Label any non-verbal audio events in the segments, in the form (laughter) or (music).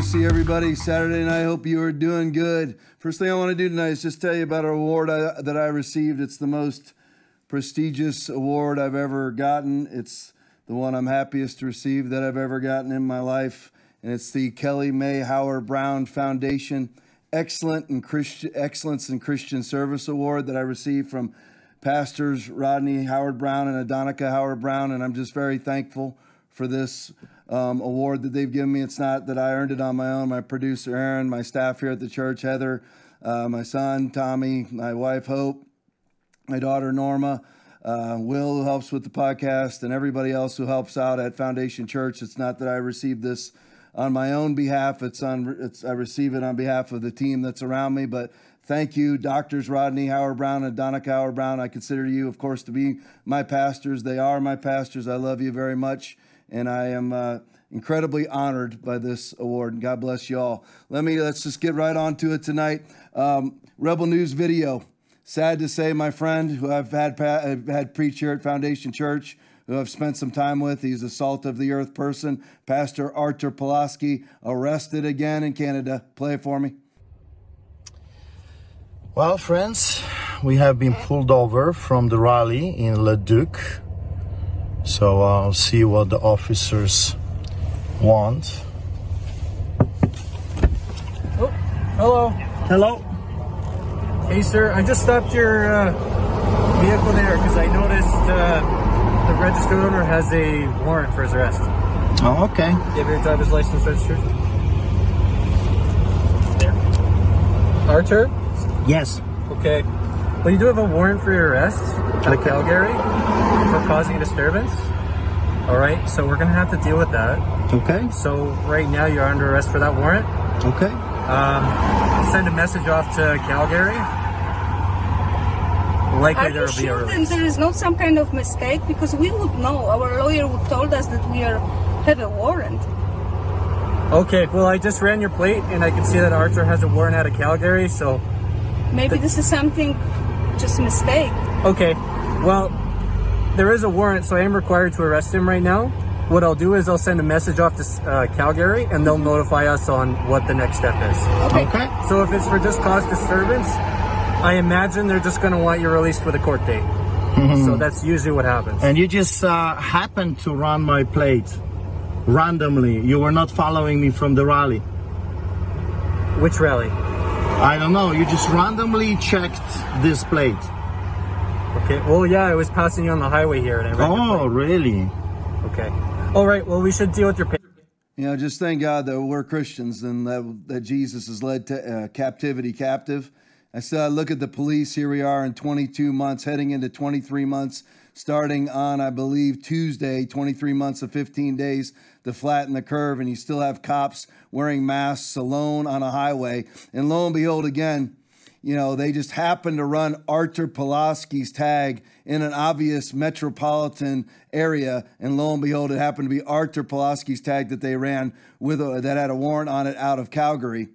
to see everybody. Saturday night, hope you are doing good. First thing I want to do tonight is just tell you about an award I, that I received. It's the most prestigious award I've ever gotten. It's the one I'm happiest to receive that I've ever gotten in my life, and it's the Kelly May Howard Brown Foundation Excellent and Christian Excellence in Christian Service Award that I received from pastors Rodney Howard Browne and Adonica Howard Browne, and I'm just very thankful for this um, award that they've given me. It's not that I earned it on my own. My producer Aaron, my staff here at the church, Heather, uh, my son Tommy, my wife Hope, my daughter Norma uh, Will, who helps with the podcast, and everybody else who helps out at Foundation Church. It's not that I received this on my own behalf. It's on. It's I receive it on behalf of the team that's around me. But thank you, doctors Rodney Howard Browne and Donna Howard Brown. I consider you, of course, to be my pastors. They are my pastors. I love you very much, and I am. Uh, incredibly honored by this award. God bless you all. Let me let's just get right on to it tonight. Um, Rebel News video. Sad to say, my friend, who I've had I've had preach here at Foundation Church, who I've spent some time with, he's a salt of the earth person, Pastor Artur Pawlowski arrested again in Canada. Play for me. Well, friends, we have been pulled over from the rally in Leduc. So I'll see what the officers want. Oh, hello. Hello. Hey, sir, I just stopped your uh, vehicle there because I noticed uh, the registered owner has a warrant for his arrest. Oh, okay. Do you have your driver's license registered? There. Artur? Yes. Okay. Well, you do have a warrant for your arrest at Okay. Calgary for causing a disturbance. All right, so we're gonna have to deal with that. Okay. So right now you're under arrest for that warrant. Okay. Um, send a message off to Calgary. Likely Are there will be a sure then release. there is not some kind of mistake? Because we would know. Our lawyer would told us that we are have a warrant. Okay, well I just ran your plate and I can see that Artur has a warrant out of Calgary. So Maybe this is something just mistake. okay, well there is a warrant, so I am required to arrest him right now. What I'll do is I'll send a message off to uh, Calgary and they'll notify us on what the next step is. Okay. Okay. So if it's for just cause disturbance, I imagine they're just going to want you released with a court date. so that's usually what happens. And you just uh, happened to run my plate randomly. You were not following me from the rally. Which rally? I don't know. You just randomly checked this plate. Okay. Well, yeah, I was passing you on the highway here, and I Oh, really? Okay. All right. Well, we should deal with your. Pa- You know, just thank God that we're Christians and that, that Jesus has led to uh, captivity captive. I said, I look at the police. Here we are in 22 months, heading into 23 months, starting on, I believe, Tuesday, 23 months of 15 days to flatten the curve. And you still have cops wearing masks alone on a highway. And lo and behold, again, you know, they just happened to run Artur Pawlowski's tag in an obvious metropolitan area, and lo and behold, it happened to be Artur Pawlowski's tag that they ran with a, that had a warrant on it out of Calgary.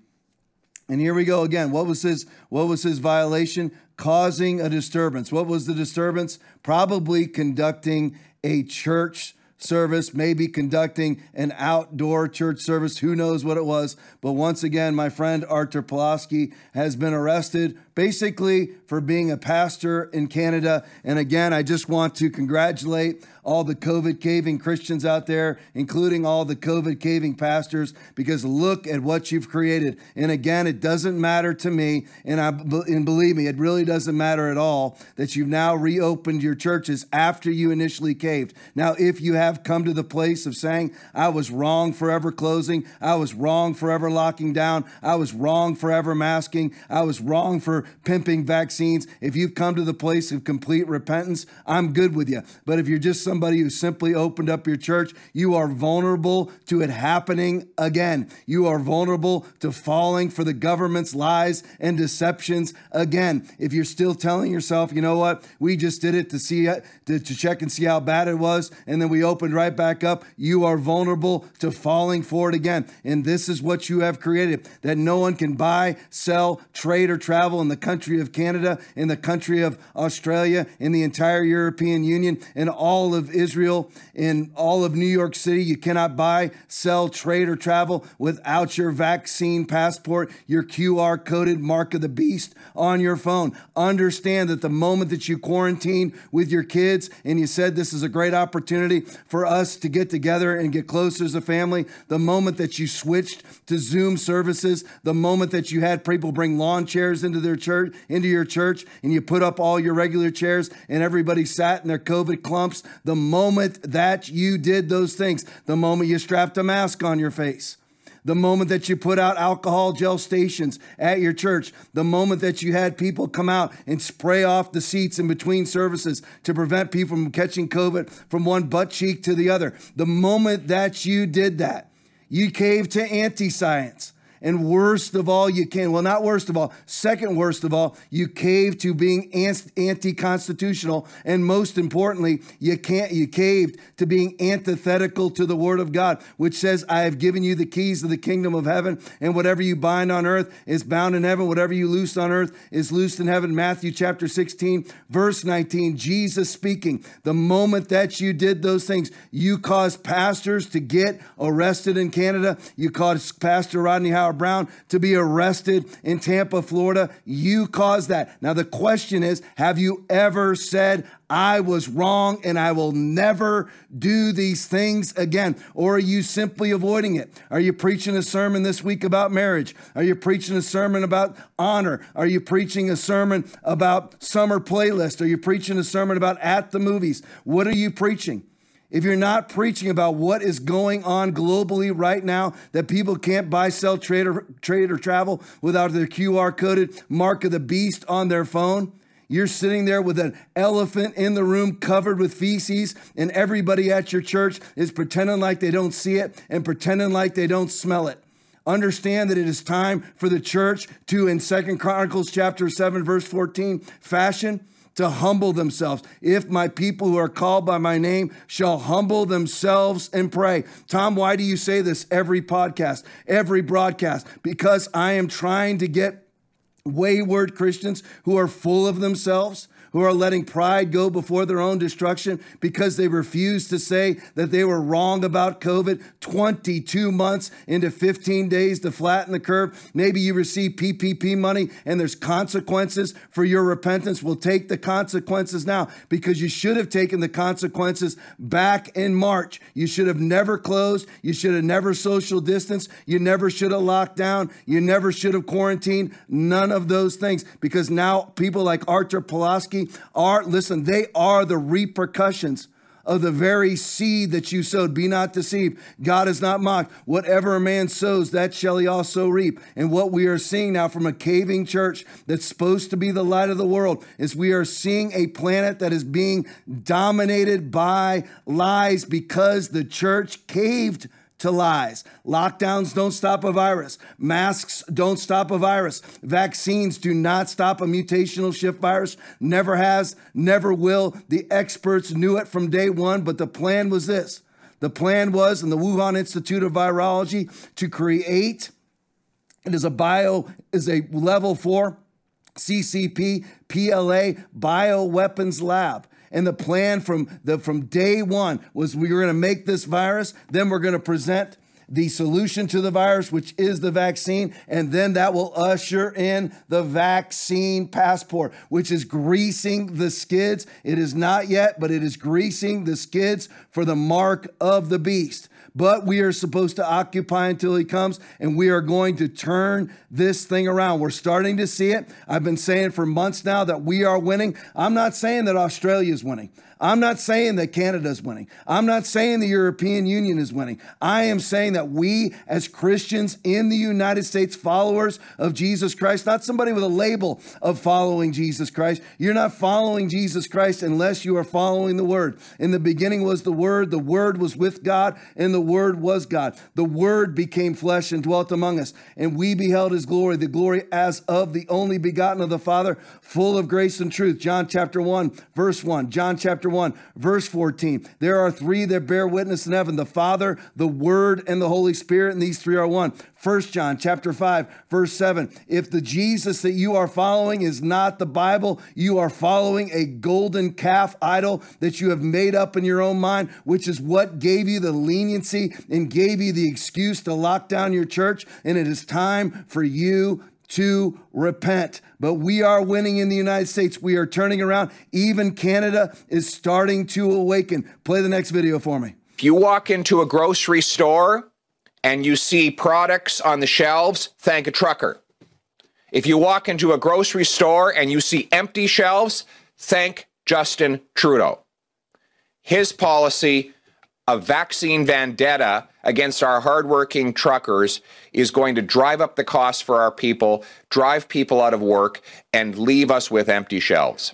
And here we go again. What was his what was his violation? Causing a disturbance. What was the disturbance? Probably conducting a church service, maybe conducting an outdoor church service. Who knows what it was? But once again, my friend Artur Pawlowski has been arrested basically for being a pastor in Canada. And again, I just want to congratulate all the COVID caving Christians out there, including all the COVID caving pastors, because look at what you've created. And again, it doesn't matter to me, and I and believe me, it really doesn't matter at all that you've now reopened your churches after you initially caved. Now, if you have come to the place of saying, I was wrong forever closing, I was wrong forever locking down, I was wrong forever masking, I was wrong for pimping vaccines, if you've come to the place of complete repentance, I'm good with you. But if you're just somebody who simply opened up your church, you are vulnerable to it happening again. You are vulnerable to falling for the government's lies and deceptions again. If you're still telling yourself, you know what, we just did it to see to, to check and see how bad it was, and then we opened right back up, you are vulnerable to falling for it again. And this is what you have created that no one can buy, sell, trade, or travel in the country of Canada, in the country of Australia, in the entire European Union, in all of Israel, in all of New York City. You cannot buy, sell, trade, or travel without your vaccine passport, your QR coded mark of the beast on your phone. Understand that the moment that you quarantine with your kids and you said this is a great opportunity for us to get together and get closer as a family, the moment that you switched to Zoom services, the moment that you had people bring lawn chairs into their church, into your church, and you put up all your regular chairs and everybody sat in their COVID clumps, the moment that you did those things, the moment you strapped a mask on your face, the moment that you put out alcohol gel stations at your church, the moment that you had people come out and spray off the seats in between services to prevent people from catching COVID from one butt cheek to the other, the moment that you did that, you caved to anti science. And worst of all, you can, well, not worst of all, second worst of all, you cave to being anti constitutional. And most importantly, you can't, you caved to being antithetical to the word of God, which says, I have given you the keys of the kingdom of heaven. And whatever you bind on earth is bound in heaven. Whatever you loose on earth is loosed in heaven. Matthew chapter 16, verse 19, Jesus speaking. The moment that you did those things, you caused pastors to get arrested in Canada. You caused Pastor Rodney Howard Browne to be arrested in Tampa, Florida. You caused that. Now, the question is have you ever said, I was wrong and I will never do these things again? Or are you simply avoiding it? Are you preaching a sermon this week about marriage? Are you preaching a sermon about honor? Are you preaching a sermon about summer playlist? Are you preaching a sermon about at the movies? What are you preaching? If you're not preaching about what is going on globally right now, that people can't buy, sell, trade, or, trade, or travel without their QR coded mark of the beast on their phone, you're sitting there with an elephant in the room covered with feces, and everybody at your church is pretending like they don't see it and pretending like they don't smell it. Understand that it is time for the church to, in Second Chronicles chapter 7, verse 14, fashion to humble themselves. If my people who are called by my name shall humble themselves and pray. Tom, why do you say this every podcast, every broadcast? Because I am trying to get wayward Christians who are full of themselves who are letting pride go before their own destruction because they refuse to say that they were wrong about COVID 22 months into 15 days to flatten the curve. Maybe you receive PPP money and there's consequences for your repentance. We'll take the consequences now because you should have taken the consequences back in March. You should have never closed. You should have never social distanced. You never should have locked down. You never should have quarantined. None of those things because now people like Artur Are, listen, they are the repercussions of the very seed that you sowed. Be not deceived. God is not mocked. Whatever a man sows, that shall he also reap. And what we are seeing now from a caving church that's supposed to be the light of the world is we are seeing a planet that is being dominated by lies because the church caved to lies. Lockdowns don't stop a virus. Masks don't stop a virus. Vaccines do not stop a mutational shift virus. Never has, never will. The experts knew it from day one, but the plan was this. The plan was in the Wuhan Institute of Virology to create it is a bio is a level 4 CCP PLA bioweapons lab. And the plan from the from day one was we were going to make this virus, then we're going to present the solution to the virus, which is the vaccine, and then that will usher in the vaccine passport, which is greasing the skids. It is not yet, but it is greasing the skids for the mark of the beast but we are supposed to occupy until he comes, and we are going to turn this thing around. We're starting to see it. I've been saying for months now that we are winning. I'm not saying that Australia is winning. I'm not saying that Canada's winning. I'm not saying the European Union is winning. I am saying that we, as Christians in the United States, followers of Jesus Christ, not somebody with a label of following Jesus Christ, you're not following Jesus Christ unless you are following the Word. In the beginning was the Word, the Word was with God, and the Word was God. The Word became flesh and dwelt among us, and we beheld his glory, the glory as of the only begotten of the Father, full of grace and truth. John chapter 1, verse 1. John chapter 1, verse 14. There are three that bear witness in heaven the Father, the Word, and the Holy Spirit, and these three are one. First John chapter 5 verse 7 if the Jesus that you are following is not the Bible you are following a golden calf idol that you have made up in your own mind which is what gave you the leniency and gave you the excuse to lock down your church and it is time for you to repent. But we are winning in the United States. We are turning around. Even Canada is starting to awaken. Play the next video for me. If you walk into a grocery store and you see products on the shelves, thank a trucker. If you walk into a grocery store and you see empty shelves, thank Justin Trudeau. His policy of vaccine vendetta against our hardworking truckers is going to drive up the cost for our people, drive people out of work, and leave us with empty shelves.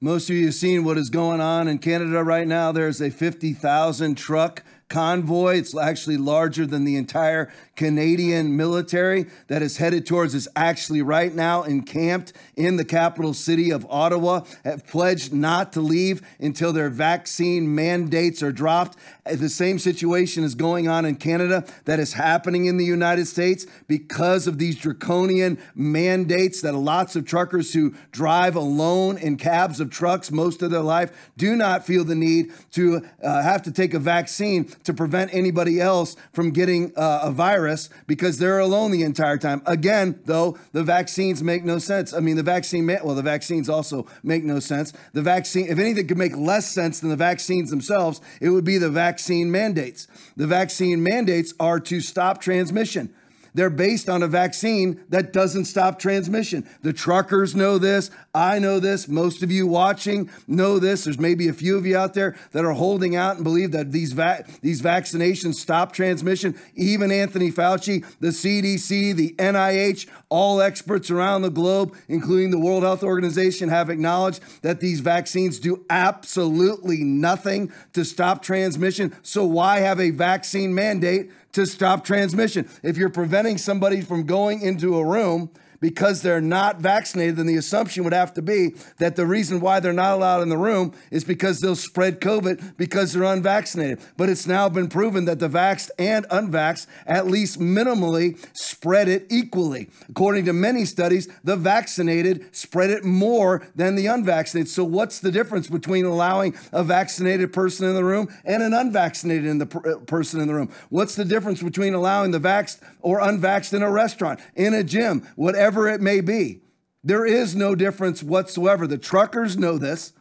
Most of you have seen what is going on in Canada right now. There's a 50,000 truck convoy. It's actually larger than the entire Canadian military that is headed towards is actually right now encamped in the capital city of Ottawa, have pledged not to leave until their vaccine mandates are dropped. The same situation is going on in Canada that is happening in the United States because of these draconian mandates that lots of truckers who drive alone in cabs of trucks most of their life do not feel the need to uh, have to take a vaccine to prevent anybody else from getting uh, a virus because they're alone the entire time. Again, though, the vaccines make no sense. I mean, the vaccine, well, the vaccines also make no sense. The vaccine, if anything could make less sense than the vaccines themselves, it would be the vaccine mandates. The vaccine mandates are to stop transmission. They're based on a vaccine that doesn't stop transmission. The truckers know this. I know this. Most of you watching know this. There's maybe a few of you out there that are holding out and believe that these va- these vaccinations stop transmission. Even Anthony Fauci, the CDC, the NIH, all experts around the globe, including the World Health Organization, have acknowledged that these vaccines do absolutely nothing to stop transmission. So why have a vaccine mandate to stop transmission. If you're preventing somebody from going into a room because they're not vaccinated, then the assumption would have to be that the reason why they're not allowed in the room is because they'll spread COVID because they're unvaccinated. But it's now been proven that the vaxxed and unvaxxed, at least minimally, spread it equally. According to many studies, the vaccinated spread it more than the unvaccinated. So, what's the difference between allowing a vaccinated person in the room and an unvaccinated in the uh, person in the room? What's the difference between allowing the vaxxed or unvaxxed in a restaurant, in a gym, whatever? Whatever it may be. There is no difference whatsoever. The truckers know this,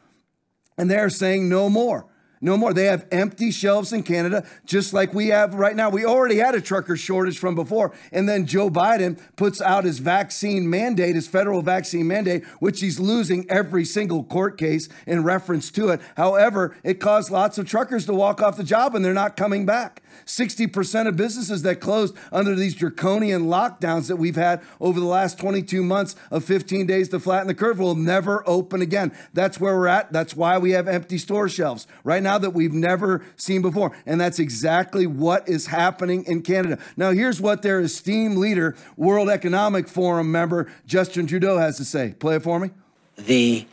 and they're saying no more. No more. They have empty shelves in Canada, just like we have right now. We already had a trucker shortage from before. And then Joe Biden puts out his vaccine mandate, his federal vaccine mandate, which he's losing every single court case in reference to it. However, it caused lots of truckers to walk off the job and they're not coming back. 60% of businesses that closed under these draconian lockdowns that we've had over the last 22 months of 15 days to flatten the curve will never open again. That's where we're at. That's why we have empty store shelves right now that we've never seen before. And that's exactly what is happening in Canada. Now, here's what their esteemed leader, World Economic Forum member Justin Trudeau has to say. Play it for me. The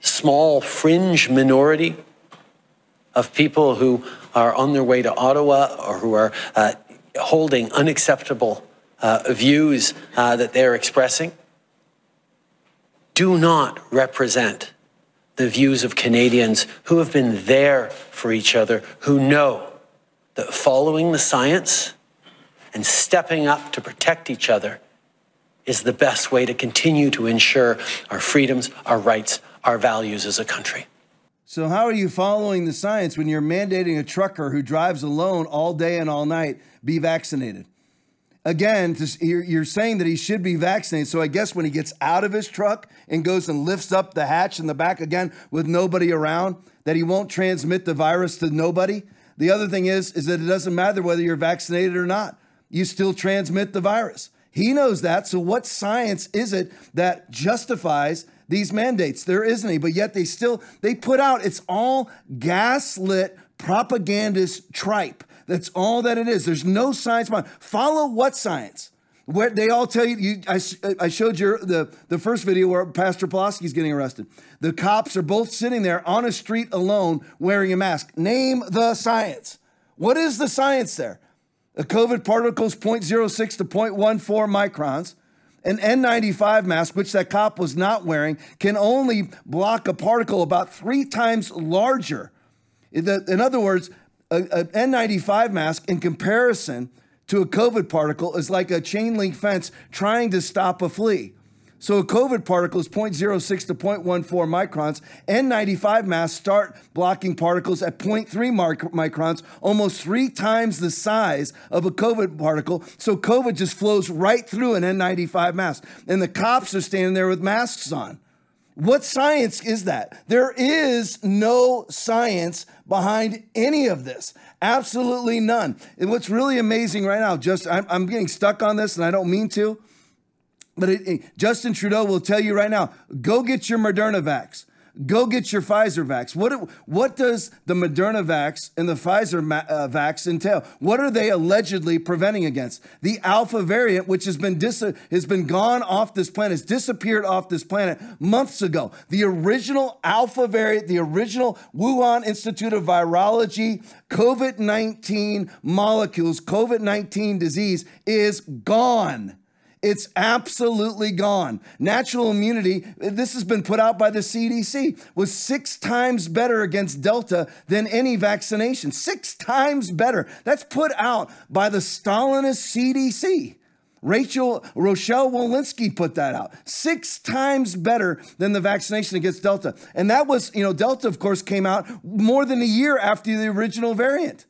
small fringe minority of people who are on their way to Ottawa or who are uh, holding unacceptable uh, views uh, that they're expressing do not represent the views of Canadians who have been there for each other, who know that following the science and stepping up to protect each other is the best way to continue to ensure our freedoms, our rights, our values as a country. So, how are you following the science when you're mandating a trucker who drives alone all day and all night be vaccinated? Again, you're saying that he should be vaccinated. So, I guess when he gets out of his truck and goes and lifts up the hatch in the back again with nobody around, that he won't transmit the virus to nobody. The other thing is, is that it doesn't matter whether you're vaccinated or not. You still transmit the virus. He knows that. So, what science is it that justifies these mandates. There isn't any, but yet they still they put out it's all gaslit propagandist tripe That's all that it is. There's no science behind. Follow what science? Where they all tell you, you I, I showed you the, the first video where Pastor Pawlowski's getting arrested. The cops are both sitting there on a street alone wearing a mask. Name the science. What is the science there? A COVID particles 0.06 to 0.14 microns. An N95 mask, which that cop was not wearing, can only block a particle about three times larger. In other words, an N95 mask in comparison to a COVID particle is like a chain link fence trying to stop a flea. So a COVID particle is 0.06 to 0.14 microns. N95 masks start blocking particles at 0.3 microns, almost three times the size of a COVID particle. So COVID just flows right through an N95 mask. And the cops are standing there with masks on. What science is that? There is no science behind any of this. Absolutely none. And what's really amazing right now, just I'm, I'm getting stuck on this and I don't mean to, but it, it, Justin Trudeau will tell you right now go get your Moderna vax. Go get your Pfizer vax. What, what does the Moderna vax and the Pfizer ma- uh, vax entail? What are they allegedly preventing against? The alpha variant, which has been dis- has been gone off this planet, has disappeared off this planet months ago. The original alpha variant, the original Wuhan Institute of Virology COVID 19 molecules, COVID 19 disease is gone. It's absolutely gone. Natural immunity, this has been put out by the CDC, was six times better against Delta than any vaccination. Six times better. That's put out by the Stalinist CDC. Rachel Rochelle Walensky put that out. Six times better than the vaccination against Delta. And that was, you know, Delta, of course, came out more than a year after the original variant.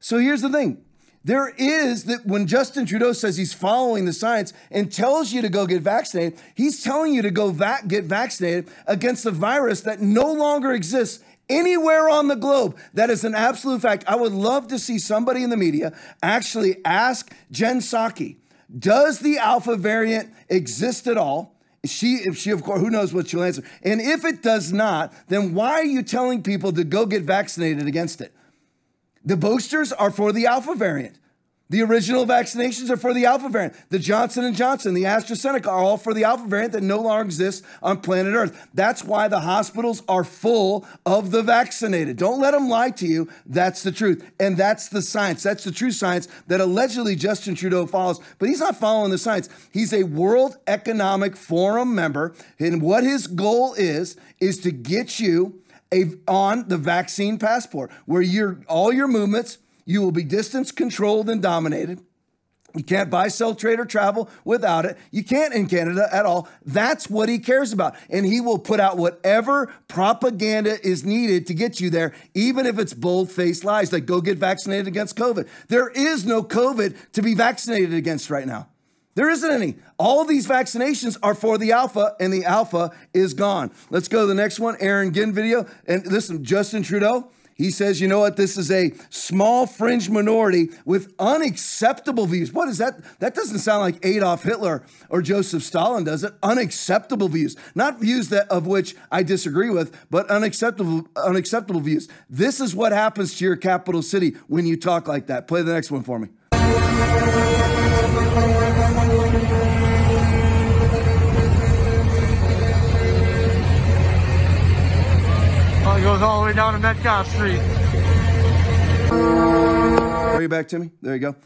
So here's the thing there is that when Justin Trudeau says he's following the science and tells you to go get vaccinated, he's telling you to go get vaccinated against a virus that no longer exists anywhere on the globe. That is an absolute fact. I would love to see somebody in the media actually ask Jen Psaki, does the alpha variant exist at all? She, if she, of course, who knows what she'll answer. And if it does not, then why are you telling people to go get vaccinated against it? The boosters are for the alpha variant. The original vaccinations are for the alpha variant. The Johnson & Johnson, the AstraZeneca are all for the alpha variant that no longer exists on planet Earth. That's why the hospitals are full of the vaccinated. Don't let them lie to you. That's the truth. And that's the science. That's the true science that allegedly Justin Trudeau follows. But he's not following the science. He's a World Economic Forum member. And what his goal is, is to get you a, on the vaccine passport, where your all your movements you will be distance controlled and dominated. You can't buy, sell, trade, or travel without it. You can't in Canada at all. That's what he cares about. And he will put out whatever propaganda is needed to get you there, even if it's bold faced lies like go get vaccinated against COVID. There is no COVID to be vaccinated against right now. There isn't any. All these vaccinations are for the alpha, and the alpha is gone. Let's go to the next one. Aaron Ginn video. And listen, Justin Trudeau, he says, you know what? This is a small fringe minority with unacceptable views. What is that? That doesn't sound like Adolf Hitler or Joseph Stalin, does it? Unacceptable views. Not views that of which I disagree with, but unacceptable, unacceptable views. This is what happens to your capital city when you talk like that. Play the next one for me. Goes all the way down to Metcalfe Street. Bring it back to me. There you go.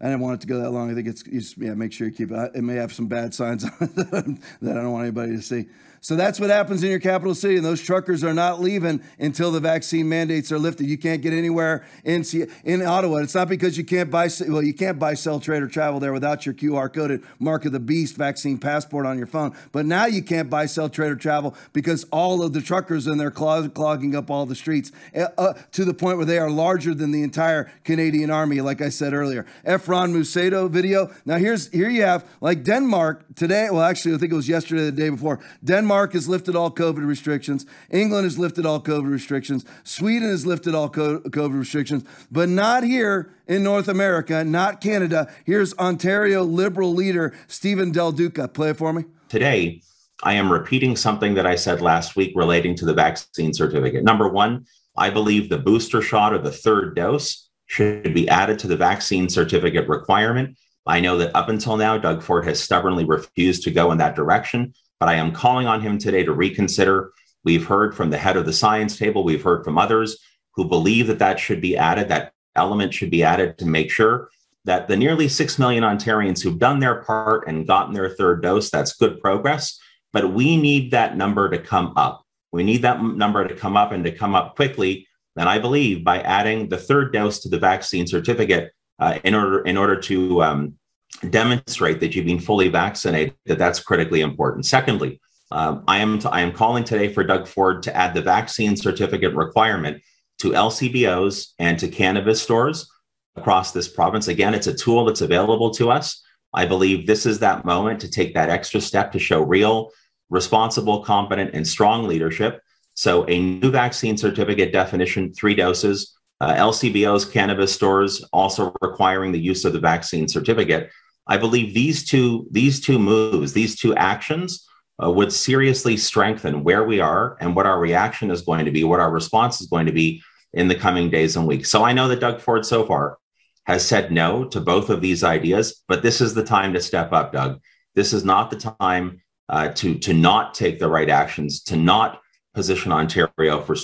I didn't want it to go that long. I think it's, it's yeah. Make sure you keep it. It may have some bad signs (laughs) that I don't want anybody to see. So that's what happens in your capital city, and those truckers are not leaving until the vaccine mandates are lifted. You can't get anywhere in in Ottawa. It's not because you can't buy well, you can't buy, sell, trade, or travel there without your QR coded mark of the beast vaccine passport on your phone. But now you can't buy, sell, trade, or travel because all of the truckers in there clog, clogging up all the streets uh, uh, to the point where they are larger than the entire Canadian army. Like I said earlier, Efron Musedo video. Now here's here you have like Denmark today. Well, actually, I think it was yesterday, the day before. Denmark Denmark has lifted all COVID restrictions. England has lifted all COVID restrictions. Sweden has lifted all COVID restrictions, but not here in North America, not Canada. Here's Ontario Liberal leader Stephen Del Duca. Play it for me. Today, I am repeating something that I said last week relating to the vaccine certificate. Number one, I believe the booster shot or the third dose should be added to the vaccine certificate requirement. I know that up until now, Doug Ford has stubbornly refused to go in that direction, but I am calling on him today to reconsider. We've heard from the head of the science table, we've heard from others who believe that that should be added, that element should be added to make sure that the nearly 6 million Ontarians who've done their part and gotten their third dose, that's good progress. But we need that number to come up. We need that number to come up and to come up quickly. And I believe by adding the third dose to the vaccine certificate uh, in order in order to um, demonstrate that you've been fully vaccinated, that that's critically important. Secondly, um, I am t- I am calling today for Doug Ford to add the vaccine certificate requirement to LCBOs and to cannabis stores across this province. Again, it's a tool that's available to us. I believe this is that moment to take that extra step to show real, responsible, competent, and strong leadership. So, a new vaccine certificate definition, three doses, uh, LCBOs, cannabis stores also requiring the use of the vaccine certificate. I believe these two these two moves, these two actions, uh, would seriously strengthen where we are and what our reaction is going to be, what our response is going to be in the coming days and weeks. So I know that Doug Ford so far has said no to both of these ideas, but this is the time to step up, Doug. This is not the time uh, to to not take the right actions, to not position Ontario for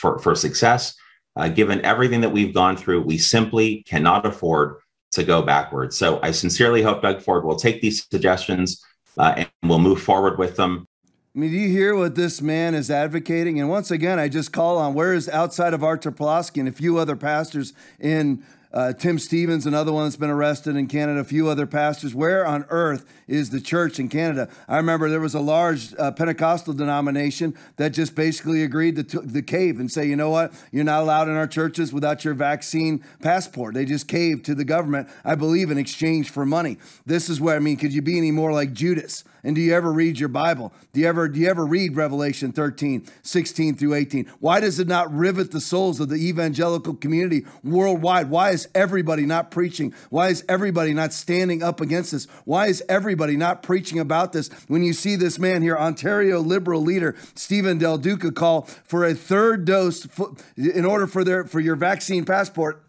for, for success. Uh, given everything that we've gone through, we simply cannot afford to go backwards. So I sincerely hope Doug Ford will take these suggestions uh, and we'll move forward with them. I mean, do you hear what this man is advocating? And once again, I just call on where is outside of Artur Pawlowski and a few other pastors in uh, Tim Stephens, another one that's been arrested in Canada, a few other pastors. Where on earth is the church in Canada? I remember there was a large uh, Pentecostal denomination that just basically agreed to t- the cave and say, you know what, you're not allowed in our churches without your vaccine passport. They just caved to the government, I believe, in exchange for money. This is where I mean, could you be any more like Judas? And do you ever read your Bible? Do you ever do you ever read Revelation 13, 16 through 18? Why does it not rivet the souls of the evangelical community worldwide? Why is everybody not preaching? Why is everybody not standing up against this? Why is everybody not preaching about this? When you see this man here, Ontario Liberal leader Stephen Del Duca call for a third dose in order for their for your vaccine passport.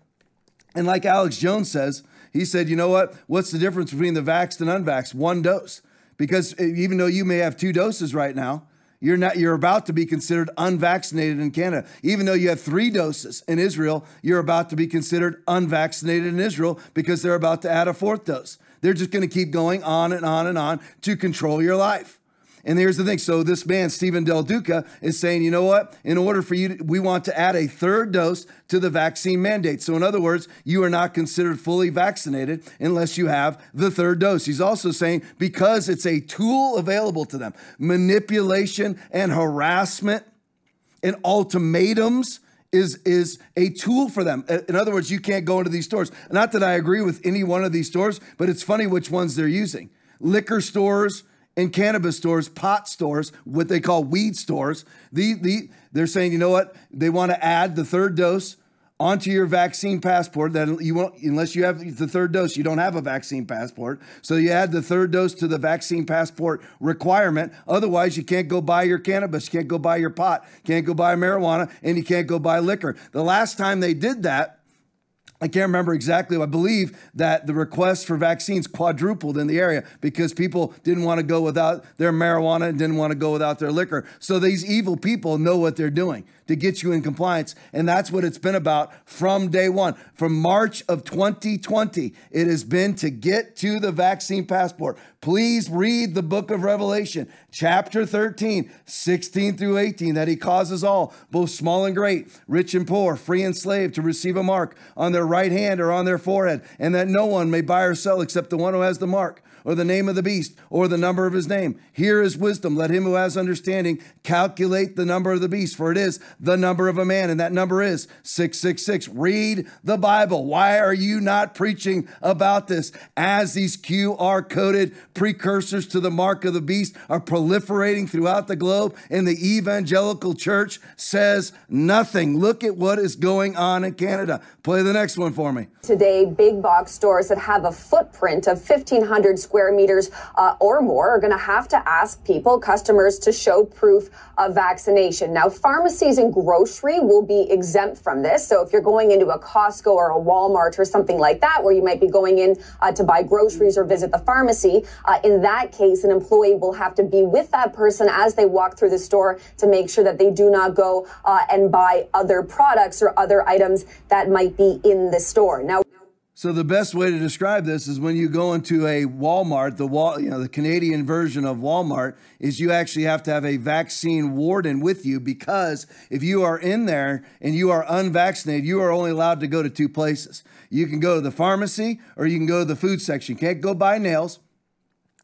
And like Alex Jones says, he said, you know what? What's the difference between the vaxxed and unvaxxed? One dose because eh, even though you may have two doses right now, you're not you're about to be considered unvaccinated in Canada. Even though you have 3 doses in Israel, you're about to be considered unvaccinated in Israel because they're about to add a fourth dose. They're just going to keep going on and on and on to control your life. And here's the thing. So this man, Stephen Del Duca, is saying, you know what? In order for you, to, we want to add a third dose to the vaccine mandate. So in other words, you are not considered fully vaccinated unless you have the third dose. He's also saying because it's a tool available to them, manipulation and harassment and ultimatums is is a tool for them. In other words, you can't go into these stores. Not that I agree with any one of these stores, but it's funny which ones they're using. Liquor stores, in cannabis stores, pot stores, what they call weed stores. The, the, they're saying, you know what? They want to add the third dose onto your vaccine passport. That you won't, unless you have the third dose, you don't have a vaccine passport. So you add the third dose to the vaccine passport requirement. Otherwise, you can't go buy your cannabis, you can't go buy your pot, can't go buy marijuana, and you can't go buy liquor. The last time they did that, I can't remember exactly. I believe that the requests for vaccines quadrupled in the area because people didn't want to go without their marijuana and didn't want to go without their liquor. So these evil people know what they're doing to get you in compliance. And that's what it's been about from day one. From March of 2020, it has been to get to the vaccine passport. Please read the book of Revelation, chapter 13, 16 through 18, that he causes all, both small and great, rich and poor, free and slave, to receive a mark on their right hand or on their forehead, and that no one may buy or sell except the one who has the mark or the name of the beast, or the number of his name. Here is wisdom. Let him who has understanding calculate the number of the beast, for it is the number of a man, and that number is 666. Read the Bible. Why are you not preaching about this as these QR coded precursors to the mark of the beast are proliferating throughout the globe and the evangelical church says nothing? Look at what is going on in Canada. Play the next one for me. Today, big box stores that have a footprint of 1,500 square square meters uh, or more are going to have to ask people, customers, to show proof of vaccination. Now, pharmacies and grocery will be exempt from this. So if you're going into a Costco or a Walmart or something like that, where you might be going in uh, to buy groceries or visit the pharmacy, uh, in that case, an employee will have to be with that person as they walk through the store to make sure that they do not go uh, and buy other products or other items that might be in the store. Now, so the best way to describe this is when you go into a Walmart, the wall, you know, the Canadian version of Walmart is you actually have to have a vaccine warden with you because if you are in there and you are unvaccinated, you are only allowed to go to two places. You can go to the pharmacy or you can go to the food section. You can't go buy nails.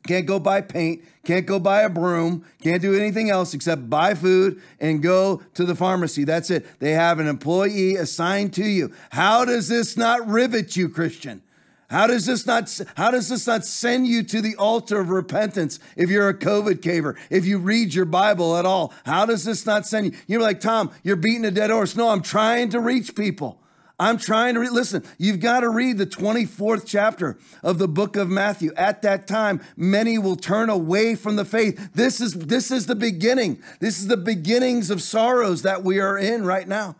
Can't go buy paint, can't go buy a broom, can't do anything else except buy food and go to the pharmacy. That's it. They have an employee assigned to you. How does this not rivet you, Christian? How does this not how does this not send you to the altar of repentance if you're a COVID caver, if you read your Bible at all? How does this not send you? You're like, Tom, you're beating a dead horse. No, I'm trying to reach people. I'm trying to read. Listen, you've got to read the 24th chapter of the book of Matthew. At that time, many will turn away from the faith. This is this is the beginning. This is the beginnings of sorrows that we are in right now.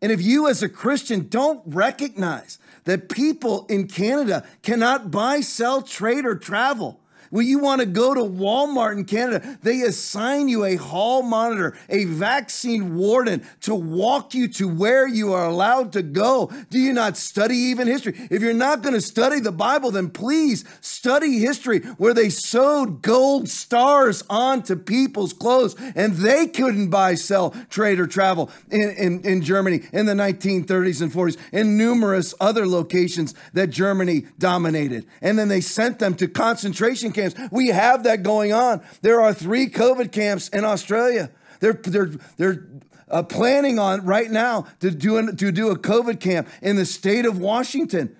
And if you as a Christian don't recognize that people in Canada cannot buy, sell, trade, or travel, when you want to go to Walmart in Canada, they assign you a hall monitor, a vaccine warden to walk you to where you are allowed to go. Do you not study even history? If you're not going to study the Bible, then please study history where they sewed gold stars onto people's clothes and they couldn't buy, sell, trade, or travel in, in, in Germany in the 1930s and 40s and numerous other locations that Germany dominated. And then they sent them to concentration camps. We have that going on. There are three COVID camps in Australia. They're, they're, they're uh, planning on right now to do, an, to do a COVID camp in the state of Washington.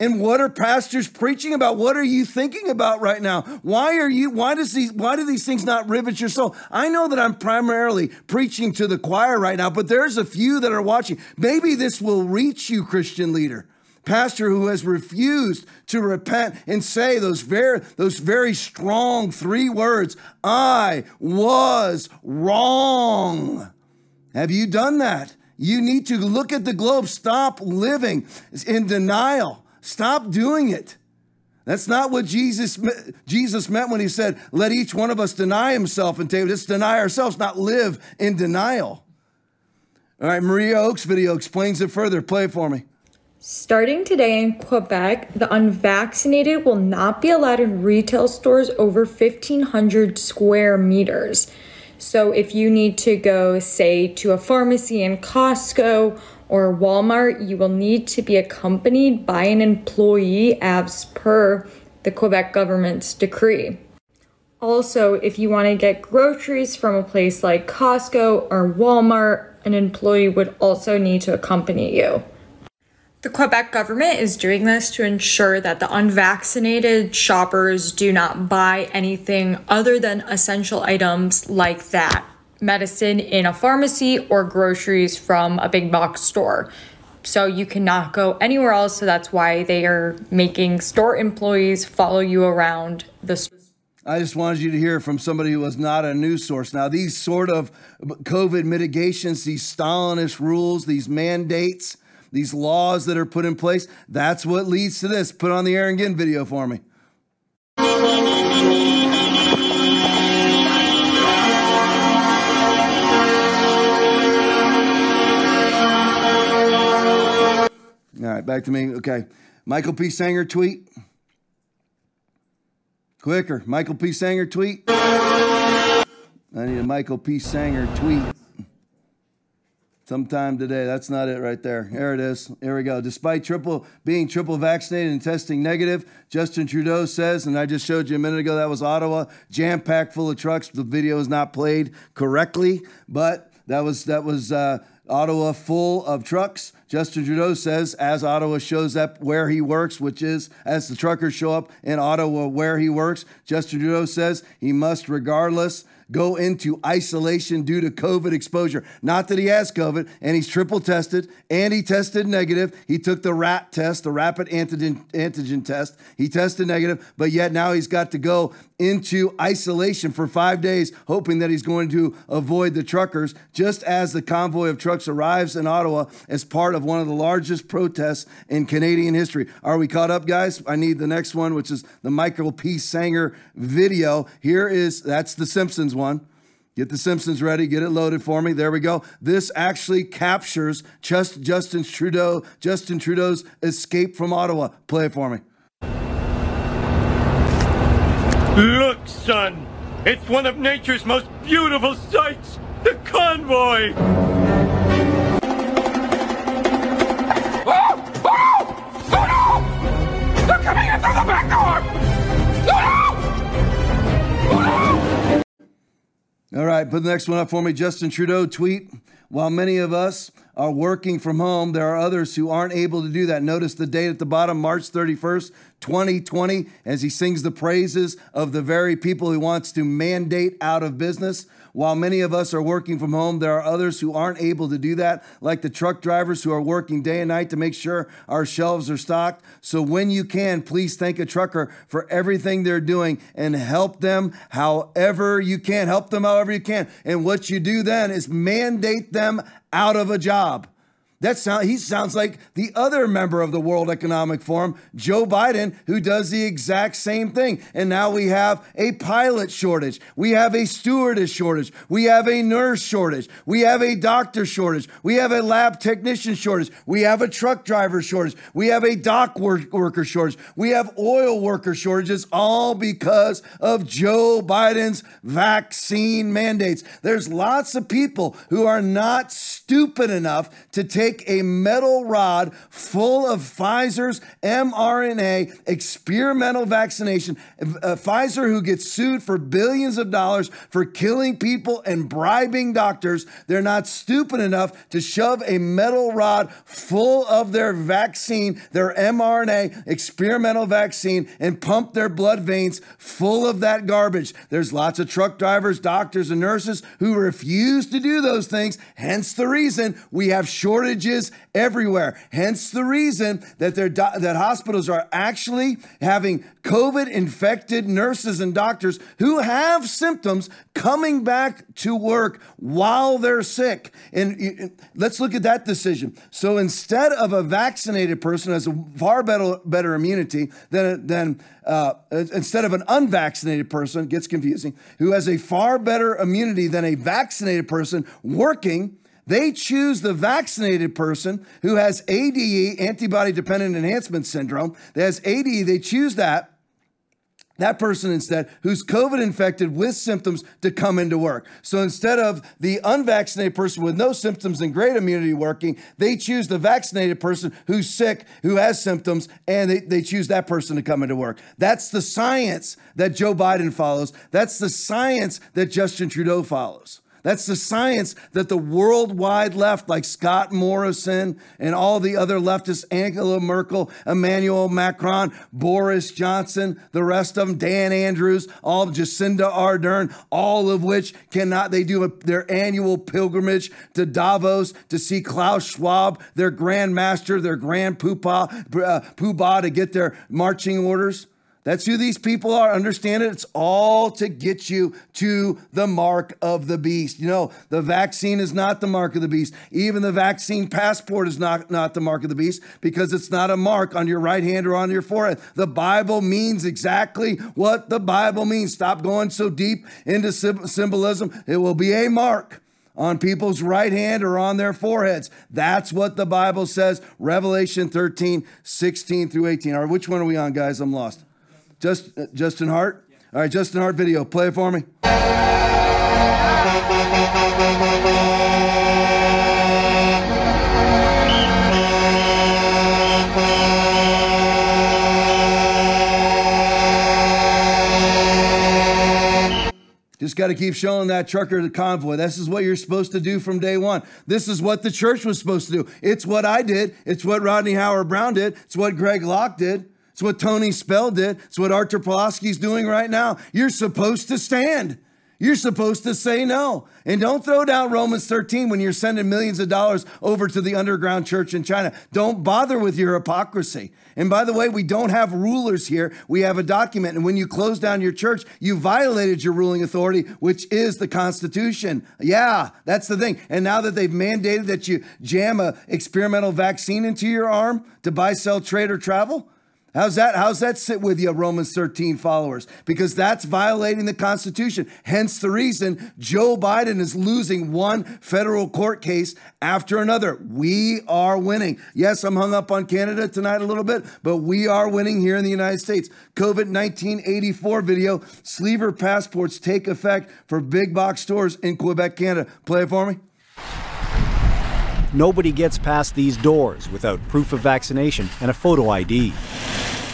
And what are pastors preaching about? What are you thinking about right now? Why are you why does these why do these things not rivet your soul? I know that I'm primarily preaching to the choir right now, but there's a few that are watching. Maybe this will reach you, Christian leader pastor who has refused to repent and say those very, those very strong three words I was wrong. Have you done that? You need to look at the globe. Stop living in denial. Stop doing it. That's not what Jesus Jesus meant when he said, "Let each one of us deny himself and take let's deny ourselves, not live in denial." All right, Maria Oakes video explains it further. Play it for me. Starting today in Quebec, the unvaccinated will not be allowed in retail stores over 1,500 square meters. So if you need to go, say, to a pharmacy in Costco or Walmart, you will need to be accompanied by an employee as per the Quebec government's decree. Also, if you want to get groceries from a place like Costco or Walmart, an employee would also need to accompany you. The Quebec government is doing this to ensure that the unvaccinated shoppers do not buy anything other than essential items like that medicine in a pharmacy or groceries from a big box store. So you cannot go anywhere else. So that's why they are making store employees follow you around the store. I just wanted you to hear from somebody who was not a news source. Now, these sort of uh, COVID mitigations, these Stalinist rules, these mandates, these laws that are put in place. That's what leads to this. Put on the Aaron Ginn video for me. All right, back to me. Okay. Michael P. Senger tweet. Quicker. Michael P. Senger tweet. I need a Michael P. Senger tweet sometime today. That's not it right there. There it is. Here we go. Despite triple being triple vaccinated and testing negative, Justin Trudeau says, and I just showed you a minute ago that was Ottawa, jam packed full of trucks. The video is not played correctly, but that was that was uh, Ottawa full of trucks Justin Trudeau says as Ottawa shows up where he works, which is as the truckers show up in Ottawa where he works, Justin Trudeau says he must, regardless, go into isolation due to COVID exposure. Not that he has COVID and he's triple tested and he tested negative. He took the RAT test, the rapid antigen, antigen test. He tested negative, but yet now he's got to go into isolation for five days, hoping that he's going to avoid the truckers, just as the convoy of trucks arrives in Ottawa as part of one of the largest protests in Canadian history. Are we caught up, guys? I need the next one, which is the Michael P. Senger video. Here is that's the Simpsons one. Get the Simpsons ready. Get it loaded for me. There we go. This actually captures just Justin Trudeau, Justin Trudeau's escape from Ottawa. Play it for me. Look, son, it's one of nature's most beautiful sights. The convoy. They're coming in through the back door! All right, put the next one up for me. Justin Trudeau tweet. While many of us are working from home, there are others who aren't able to do that. Notice the date at the bottom, March 31st, 2020, as he sings the praises of the very people he wants to mandate out of business. While many of us are working from home, there are others who aren't able to do that, like the truck drivers who are working day and night to make sure our shelves are stocked. So when you can, please thank a trucker for everything they're doing and help them however you can. Help them however you can. And what you do then is mandate them out of a job. That sound, he sounds like the other member of the World Economic Forum, Joe Biden, who does the exact same thing. And now we have a pilot shortage. We have a stewardess shortage. We have a nurse shortage. We have a doctor shortage. We have a lab technician shortage. We have a truck driver shortage. We have a dock work- worker shortage. We have oil worker shortages, all because of Joe Biden's vaccine mandates. There's lots of people who are not stupid enough to take a metal rod full of Pfizer's mRNA experimental vaccination. Uh, Pfizer, who gets sued for billions of dollars for killing people and bribing doctors, they're not stupid enough to shove a metal rod full of their vaccine, their mRNA experimental vaccine, and pump their blood veins full of that garbage. There's lots of truck drivers, doctors, and nurses who refuse to do those things, hence the reason we have shortages everywhere. Hence the reason that they're do- that hospitals are actually having COVID infected nurses and doctors who have symptoms coming back to work while they're sick. And let's look at that decision. So instead of a vaccinated person has a far better better immunity than than uh, instead of an unvaccinated person, gets confusing, who has a far better immunity than a vaccinated person working. They choose the vaccinated person who has ADE, antibody dependent enhancement syndrome, that has ADE. They choose that that person instead who's COVID infected with symptoms to come into work. So instead of the unvaccinated person with no symptoms and great immunity working, they choose the vaccinated person who's sick, who has symptoms, and they, they choose that person to come into work. That's the science that Joe Biden follows. That's the science that Justin Trudeau follows. That's the science that the worldwide left, like Scott Morrison and all the other leftists, Angela Merkel, Emmanuel Macron, Boris Johnson, the rest of them, Dan Andrews, all Jacinda Ardern, all of which cannot, they do a, their annual pilgrimage to Davos to see Klaus Schwab, their grand master, their grand poobah, uh, poobah to get their marching orders. That's who these people are. Understand it? It's all to get you to the mark of the beast. You know, the vaccine is not the mark of the beast. Even the vaccine passport is not, not the mark of the beast because it's not a mark on your right hand or on your forehead. The Bible means exactly what the Bible means. Stop going so deep into symbolism. It will be a mark on people's right hand or on their foreheads. That's what the Bible says. Revelation 13, 16 through 18. All right, which one are we on, guys? I'm lost. Just Justin Hart. All right, Justin Hart video. Play it for me. Just got to keep showing that trucker the convoy. This is what you're supposed to do from day one. This is what the church was supposed to do. It's what I did. It's what Rodney Howard Browne did. It's what Greg Locke did. It's what Tony Spell did. It's what Artur Pawlowski's doing right now. You're supposed to stand. You're supposed to say no. And don't throw down Romans 13 when you're sending millions of dollars over to the underground church in China. Don't bother with your hypocrisy. And by the way, we don't have rulers here. We have a document. And when you close down your church, you violated your ruling authority, which is the Constitution. Yeah, that's the thing. And now that they've mandated that you jam a experimental vaccine into your arm to buy, sell, trade, or travel, How's that? How's that sit with you, Romans 13 followers? Because that's violating the Constitution. Hence the reason Joe Biden is losing one federal court case after another. We are winning. Yes, I'm hung up on Canada tonight a little bit, but we are winning here in the United States. COVID 1984 video sleever passports take effect for big box stores in Quebec, Canada. Play it for me. Nobody gets past these doors without proof of vaccination and a photo ID.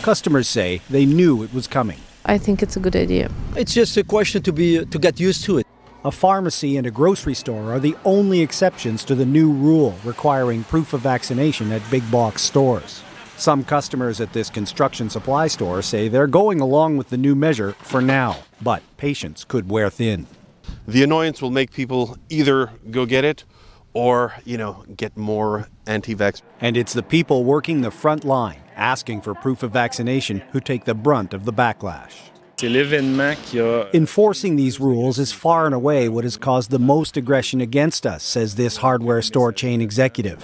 Customers say they knew it was coming. I think it's a good idea. It's just a question to be to get used to it. A pharmacy and a grocery store are the only exceptions to the new rule requiring proof of vaccination at big box stores. Some customers at this construction supply store say they're going along with the new measure for now, but patience could wear thin. The annoyance will make people either go get it or, you know, get more anti-vax. And it's the people working the front line asking for proof of vaccination who take the brunt of the backlash. Enforcing these rules is far and away what has caused the most aggression against us, says this hardware store chain executive.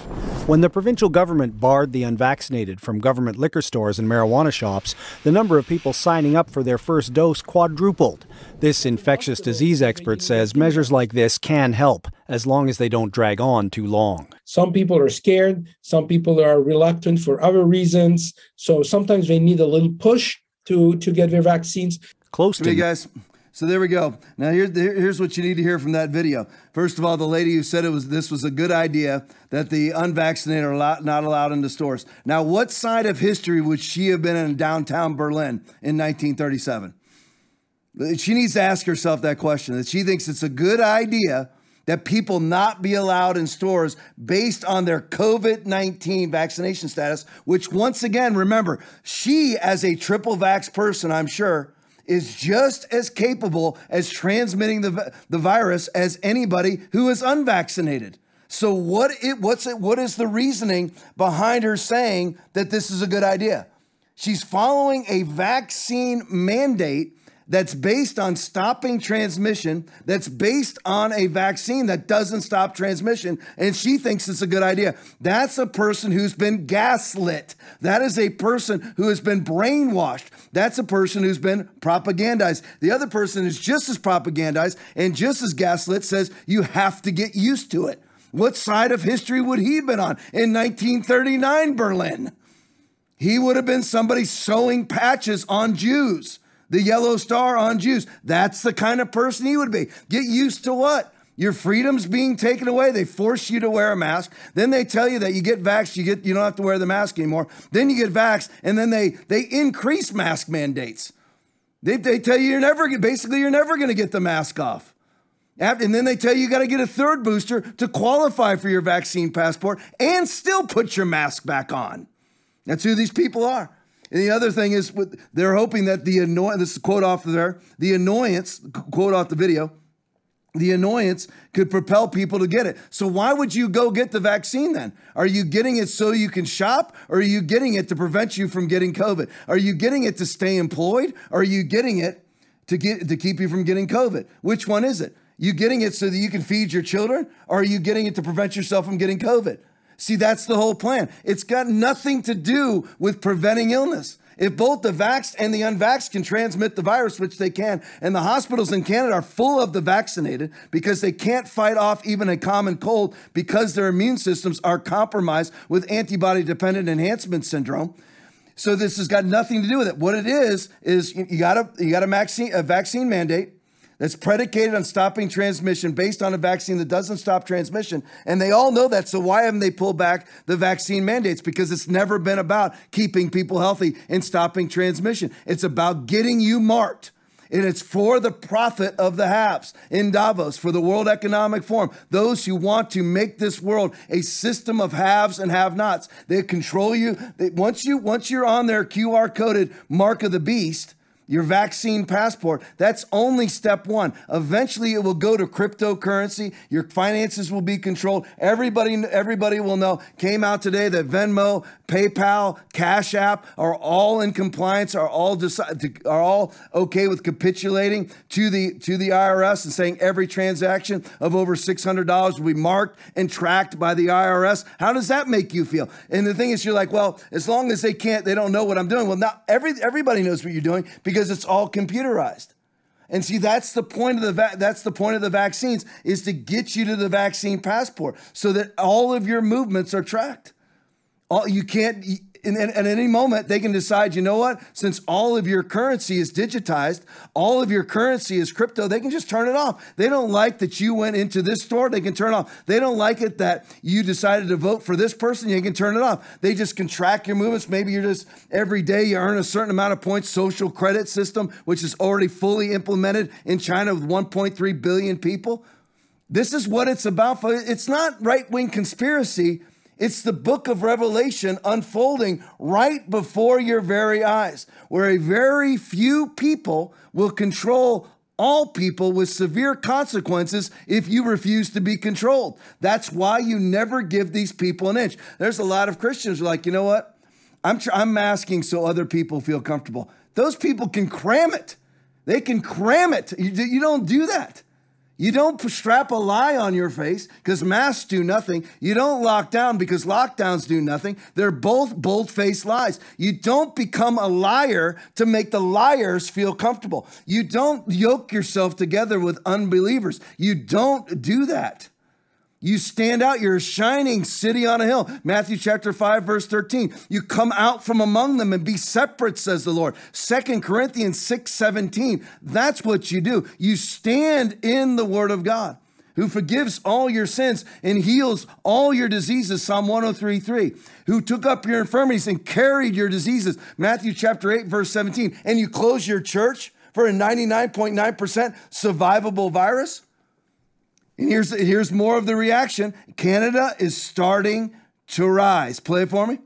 When the provincial government barred the unvaccinated from government liquor stores and marijuana shops, the number of people signing up for their first dose quadrupled. This infectious disease expert says measures like this can help, as long as they don't drag on too long. Some people are scared, some people are reluctant for other reasons. So sometimes they need a little push to to get their vaccines. Close to you guys. So there we go. Now here, here's what you need to hear from that video. First of all, the lady who said it was this was a good idea that the unvaccinated are not allowed into stores. Now, what side of history would she have been in downtown Berlin in 1937? She needs to ask herself that question. That she thinks it's a good idea that people not be allowed in stores based on their COVID 19 vaccination status, which, once again, remember, she, as a triple vax person, I'm sure, is just as capable as transmitting the, the virus as anybody who is unvaccinated. So what it what's it what is the reasoning behind her saying that this is a good idea? She's following a vaccine mandate that's based on stopping transmission, that's based on a vaccine that doesn't stop transmission, and she thinks it's a good idea. That's a person who's been gaslit. That is a person who has been brainwashed. That's a person who's been propagandized. The other person is just as propagandized and just as gaslit, says you have to get used to it. What side of history would he have been on in 1939 Berlin? He would have been somebody sewing patches on Jews the yellow star on Jews. That's the kind of person he would be. Get used to what? Your freedom's being taken away. They force you to wear a mask. Then they tell you that you get vaxxed, you get you don't have to wear the mask anymore. Then you get vaxxed, and then they they increase mask mandates. They, they tell you you're never basically you're never going to get the mask off. And then they tell you you got to get a third booster to qualify for your vaccine passport and still put your mask back on. That's who these people are. And the other thing is, with, they're hoping that the annoyance, this is quote off there, the annoyance, quote off the video, the annoyance could propel people to get it. So why would you go get the vaccine then? Are you getting it so you can shop or are you getting it to prevent you from getting COVID? Are you getting it to stay employed or are you getting it to get to keep you from getting COVID? Which one is it? You getting it so that you can feed your children or are you getting it to prevent yourself from getting COVID? See, that's the whole plan. It's got nothing to do with preventing illness. If both the vaxxed and the unvaxxed can transmit the virus, which they can, and the hospitals in Canada are full of the vaccinated because they can't fight off even a common cold because their immune systems are compromised with antibody dependent enhancement syndrome. So this has got nothing to do with it. What it is is you got a you got a vaccine a vaccine mandate that's predicated on stopping transmission based on a vaccine that doesn't stop transmission. And they all know that. So why haven't they pulled back the vaccine mandates? Because it's never been about keeping people healthy and stopping transmission. It's about getting you marked. And it's for the profit of the haves in Davos, for the World Economic Forum, those who want to make this world a system of haves and have nots. They control you. They, once, you once you're on their QR coded mark of the beast, your vaccine passport. That's only step one. Eventually, it will go to cryptocurrency. Your finances will be controlled. Everybody, everybody will know. Came out today that Venmo, PayPal, Cash App are all in compliance. Are all decide, are all okay with capitulating to the to the IRS and saying every transaction of over six hundred dollars will be marked and tracked by the IRS. How does that make you feel? And the thing is, you're like, well, as long as they can't, they don't know what I'm doing. Well, now every everybody knows what you're doing because because it's all computerized. And see, that's the point of the va- that's the point of the vaccines is to get you to the vaccine passport so that all of your movements are tracked. All, you can't and, at any moment they can decide you know what? Since all of your currency is digitized all of your currency is crypto they can just turn it off. They don't like that you went into this store they can turn off. They don't like it that you decided to vote for this person you can turn it off. They just can track your movements. Maybe you're just every day you earn a certain amount of points social credit system which is already fully implemented in china with 1.3 billion people. This is what it's about. It's not right-wing conspiracy it's the book of Revelation unfolding right before your very eyes, where a very few people will control all people with severe consequences if you refuse to be controlled. That's why you never give these people an inch. There's a lot of Christians who are like, you know what? I'm, tr- I'm masking so other people feel comfortable. Those people can cram it. They can cram it. You, you don't do that. You don't strap a lie on your face because masks do nothing. You don't lock down because lockdowns do nothing. They're both bold faced lies. You don't become a liar to make the liars feel comfortable. You don't yoke yourself together with unbelievers. You don't do that. You stand out. You're a shining city on a hill. Matthew chapter 5, verse 13. You come out from among them and be separate, says the Lord. Second Corinthians 6, 17. That's what you do. You stand in the word of God who forgives all your sins and heals all your diseases, Psalm 103 3, who took up your infirmities and carried your diseases, Matthew chapter 8, verse 17, and you close your church for a 99.9% survivable virus? And here's, here's more of the reaction Canada is starting to rise. Play it for me.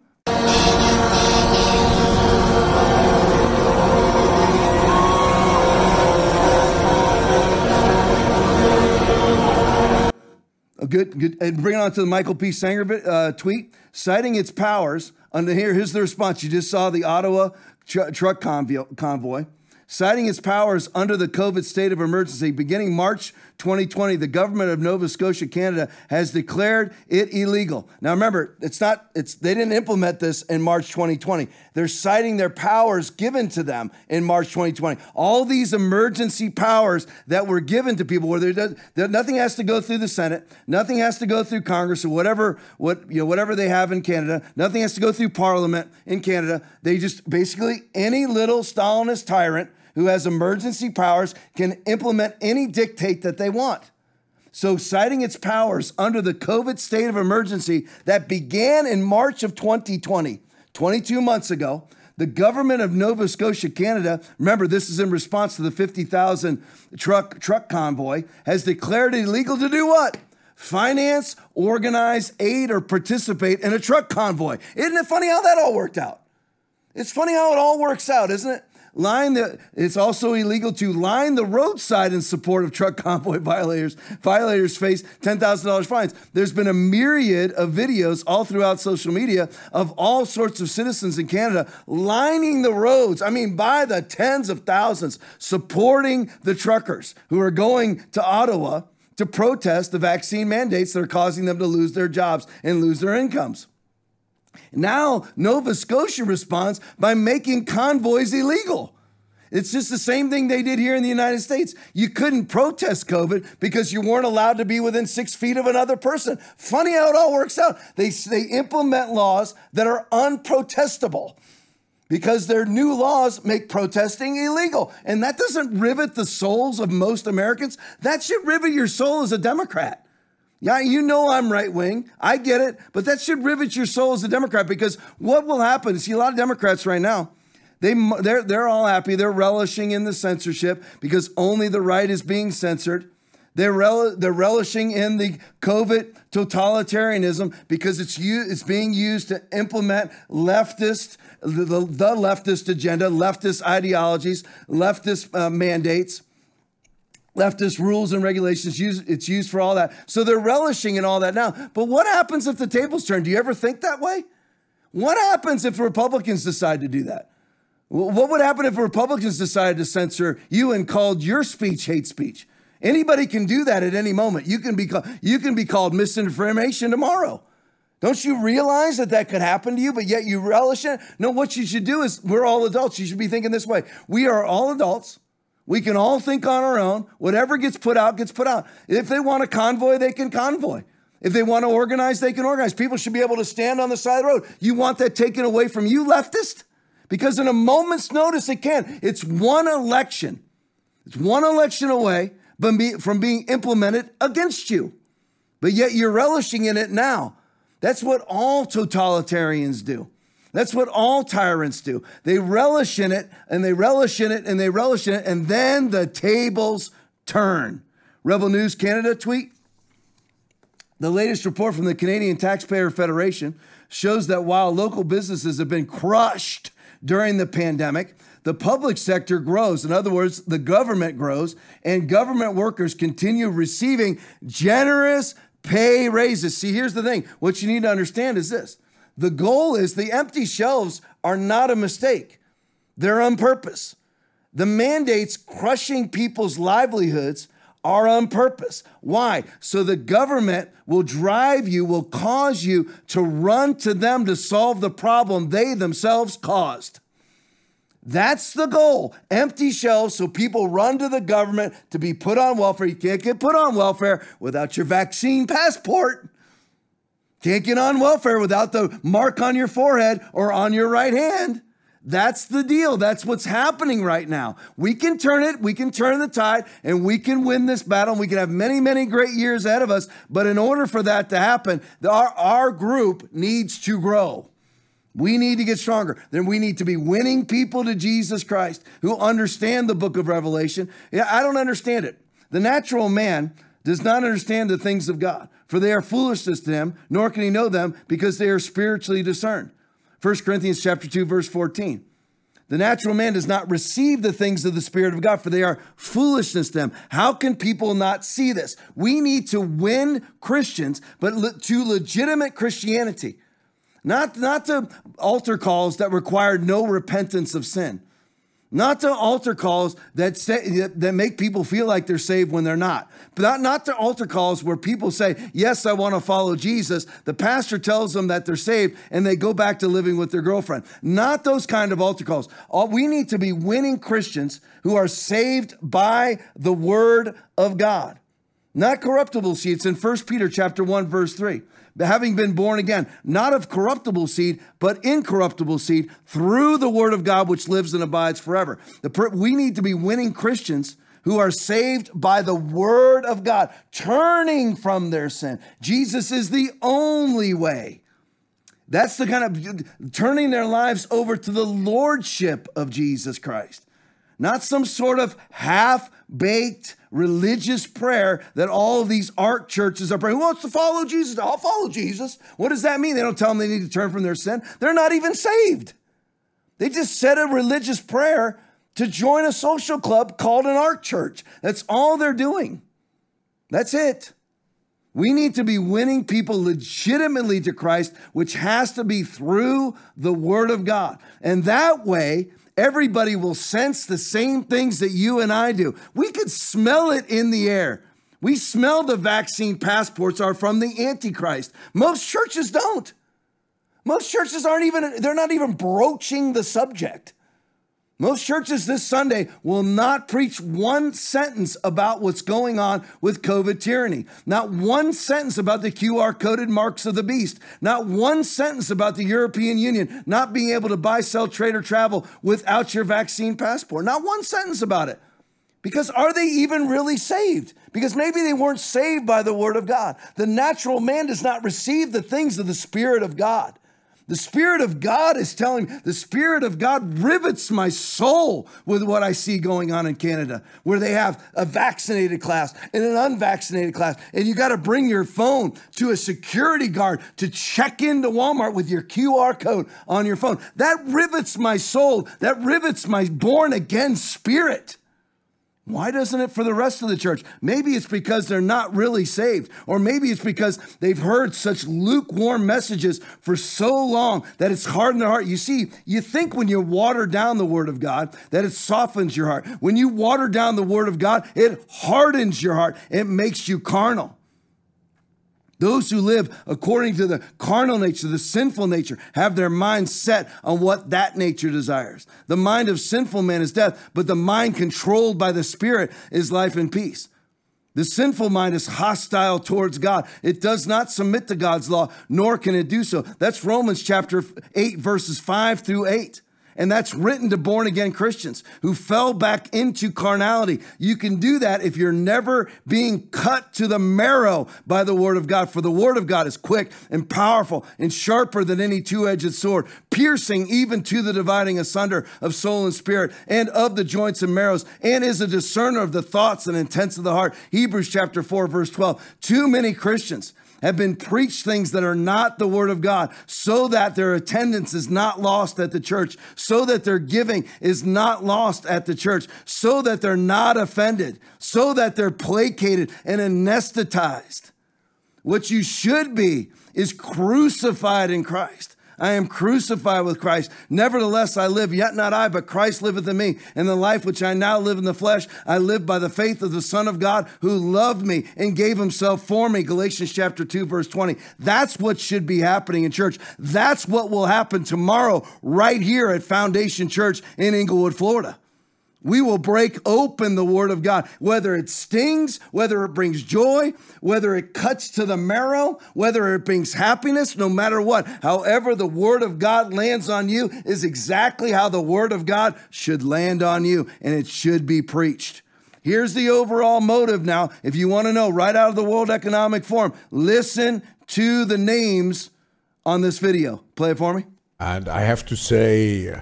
Good, good. And bring it on to the Michael P. Senger uh, tweet, citing its powers. Under here, here's the response. You just saw the Ottawa tr- truck convoy. Citing its powers under the COVID state of emergency, beginning March 2020, the government of Nova Scotia, Canada, has declared it illegal. Now, remember, it's not, it's, they didn't implement this in March 2020. They're citing their powers given to them in March 2020. All these emergency powers that were given to people, where there, nothing has to go through the Senate, nothing has to go through Congress or whatever, what, you know, whatever they have in Canada, nothing has to go through Parliament in Canada. They just basically, any little Stalinist tyrant who has emergency powers can implement any dictate that they want. So, citing its powers under the COVID state of emergency that began in March of 2020, 22 months ago, the government of Nova Scotia, Canada, remember this is in response to the 50,000 truck truck convoy, has declared it illegal to do what? Finance, organize, aid, or participate in a truck convoy. Isn't it funny how that all worked out? It's funny how it all works out, isn't it? Line the it's also illegal to line the roadside in support of truck convoy (laughs) violators violators face $10,000 fines. There's been a myriad of videos all throughout social media of all sorts of citizens in Canada lining the roads i mean by the tens of thousands supporting the truckers who are going to Ottawa to protest the vaccine mandates that are causing them to lose their jobs and lose their incomes now, Nova Scotia responds by making convoys illegal. It's just the same thing they did here in the United States. You couldn't protest COVID because you weren't allowed to be within six feet of another person. Funny how it all works out. They, they implement laws that are unprotestable because their new laws make protesting illegal. And that doesn't rivet the souls of most Americans. That should rivet your soul as a Democrat. Yeah, you know I'm right wing. I get it. But that should rivet your soul as a Democrat because what will happen? See, a lot of Democrats right now, They, they're, they're all happy. They're relishing in the censorship because only the right is being censored. They're, rel- they're relishing in the COVID totalitarianism because it's, u- it's being used to implement leftist, the, the, the leftist agenda, leftist ideologies, leftist uh, mandates, leftist rules and regulations. Use, it's used for all that. So they're relishing in all that now. But what happens if the tables turn? Do you ever think that way? What happens if Republicans decide to do that? What would happen if Republicans decided to censor you and called your speech hate speech? Anybody can do that at any moment. You can be called, you can be called misinformation tomorrow. Don't you realize that that could happen to you, but yet you relish it? No, what you should do is we're all adults. You should be thinking this way. We are all adults. We can all think on our own. Whatever gets put out, gets put out. If they want a convoy, they can convoy. If they want to organize, they can organize. People should be able to stand on the side of the road. You want that taken away from you, leftist? Because in a moment's notice, it can. It's one election. It's one election away from being implemented against you. But yet you're relishing in it now. That's what all totalitarians do. That's what all tyrants do. They relish in it and they relish in it and they relish in it, and then the tables turn. Rebel News Canada tweet. The latest report from the Canadian Taxpayer Federation shows that while local businesses have been crushed during the pandemic, the public sector grows. In other words, the government grows, and government workers continue receiving generous pay raises. See, here's the thing what you need to understand is this the goal is the empty shelves are not a mistake, they're on purpose. The mandates crushing people's livelihoods are on purpose. Why? So the government will drive you, will cause you to run to them to solve the problem they themselves caused. That's the goal. Empty shelves so people run to the government to be put on welfare. You can't get put on welfare without your vaccine passport. Can't get on welfare without the mark on your forehead or on your right hand. That's the deal. That's what's happening right now. We can turn it, we can turn the tide, and we can win this battle. We can have many, many great years ahead of us. But in order for that to happen, our, our group needs to grow. We need to get stronger. Then we need to be winning people to Jesus Christ who understand the book of Revelation. Yeah, I don't understand it. The natural man does not understand the things of God, for they are foolishness to him, nor can he know them because they are spiritually discerned. 1 Corinthians chapter 2 verse 14. The natural man does not receive the things of the Spirit of God, for they are foolishness to them. How can people not see this? We need to win Christians, but to legitimate Christianity. Not, not to altar calls that require no repentance of sin. Not to altar calls that say that make people feel like they're saved when they're not. But not, not to altar calls where people say, Yes, I want to follow Jesus. The pastor tells them that they're saved and they go back to living with their girlfriend. Not those kind of altar calls. All, we need to be winning Christians who are saved by the word of God. Not corruptible seed. It's in 1 Peter chapter 1, verse 3 having been born again, not of corruptible seed, but incorruptible seed through the word of God, which lives and abides forever. The, we need to be winning Christians who are saved by the word of God, turning from their sin. Jesus is the only way. That's the kind of turning their lives over to the lordship of Jesus Christ, not some sort of half baked religious prayer that all these art churches are praying. Who wants to follow Jesus? I'll follow Jesus. What does that mean? They don't tell them they need to turn from their sin. They're not even saved. They just said a religious prayer to join a social club called an art church. That's all they're doing. That's it. We need to be winning people legitimately to Christ, which has to be through the Word of God. And that way, everybody will sense the same things that you and I do. We could smell it in the air. We smell the vaccine passports are from the Antichrist. Most churches don't. Most churches aren't even, they're not even broaching the subject. Most churches this Sunday will not preach one sentence about what's going on with COVID tyranny. Not one sentence about the QR coded marks of the beast. Not one sentence about the European Union not being able to buy, sell, trade, or travel without your vaccine passport. Not one sentence about it. Because are they even really saved? Because maybe they weren't saved by the word of God. The natural man does not receive the things of the Spirit of God. The Spirit of God is telling me, the Spirit of God rivets my soul with what I see going on in Canada, where they have a vaccinated class and an unvaccinated class. And you got to bring your phone to a security guard to check into Walmart with your QR code on your phone. That rivets my soul. That rivets my born again spirit. Why doesn't it for the rest of the church? Maybe it's because they're not really saved, or maybe it's because they've heard such lukewarm messages for so long that it's hardened their heart. You see, you think when you water down the word of God that it softens your heart. When you water down the word of God, it hardens your heart, it makes you carnal. Those who live according to the carnal nature, the sinful nature, have their mind set on what that nature desires. The mind of sinful man is death, but the mind controlled by the Spirit is life and peace. The sinful mind is hostile towards God. It does not submit to God's law, nor can it do so. That's Romans chapter 8, verses 5 through 8. And that's written to born again Christians who fell back into carnality. You can do that if you're never being cut to the marrow by the word of God. For the word of God is quick and powerful and sharper than any two edged sword, piercing even to the dividing asunder of soul and spirit and of the joints and marrows, and is a discerner of the thoughts and intents of the heart. Hebrews chapter 4, verse 12. Too many Christians have been preached things that are not the word of God so that their attendance is not lost at the church, so that their giving is not lost at the church, so that they're not offended, so that they're placated and anesthetized. What you should be is crucified in Christ. I am crucified with Christ. Nevertheless, I live, yet not I, but Christ liveth in me. And the life which I now live in the flesh, I live by the faith of the Son of God who loved me and gave himself for me. Galatians chapter 2, verse 20. That's what should be happening in church. That's what will happen tomorrow, right here at Foundation Church in Englewood, Florida. We will break open the Word of God, whether it stings, whether it brings joy, whether it cuts to the marrow, whether it brings happiness, no matter what. However, the Word of God lands on you is exactly how the Word of God should land on you, and it should be preached. Here's the overall motive now. If you want to know right out of the World Economic Forum, listen to the names on this video. Play it for me. And I have to say,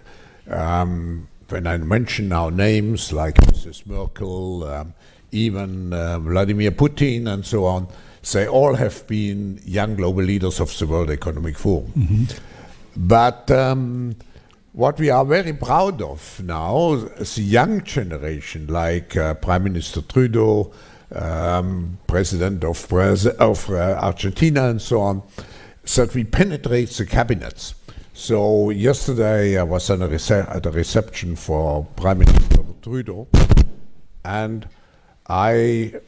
um, when I mention now names like Mrs. Merkel, um, even uh, Vladimir Putin, and so on, they all have been young global leaders of the World Economic Forum. Mm-hmm. But um, what we are very proud of now, is the young generation, like uh, Prime Minister Trudeau, um, President of, Braz- of uh, Argentina, and so on, that we penetrate the cabinets. So yesterday I was at a, at a reception for Prime Minister Trudeau, and I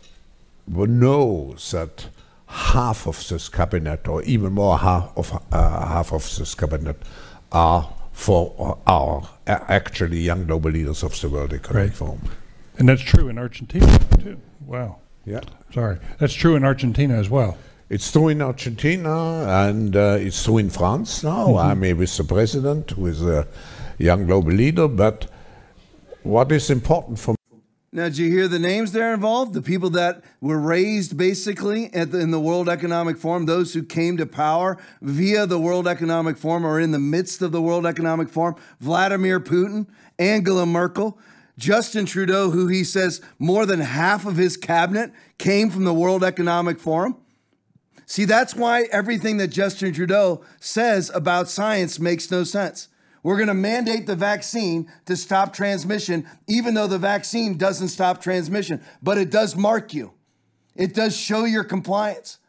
know that half of this cabinet, or even more half of uh, half of this cabinet, are for are actually young global leaders of the World Economic Right. Forum. And that's true in Argentina too. Wow. Yeah. Sorry. That's true in Argentina as well. It's true in Argentina and uh, it's true in France now. Mhm. I'm here with the president, who is a young global leader. But what is important for Now, did you hear the names there involved? The people that were raised basically at the, in the World Economic Forum, those who came to power via the World Economic Forum or in the midst of the World Economic Forum Vladimir Putin, Angela Merkel, Justin Trudeau, who he says more than half of his cabinet came from the World Economic Forum. See, that's why everything that Justin Trudeau says about science makes no sense. We're going to mandate the vaccine to stop transmission, even though the vaccine doesn't stop transmission, but it does mark you. It does show your compliance.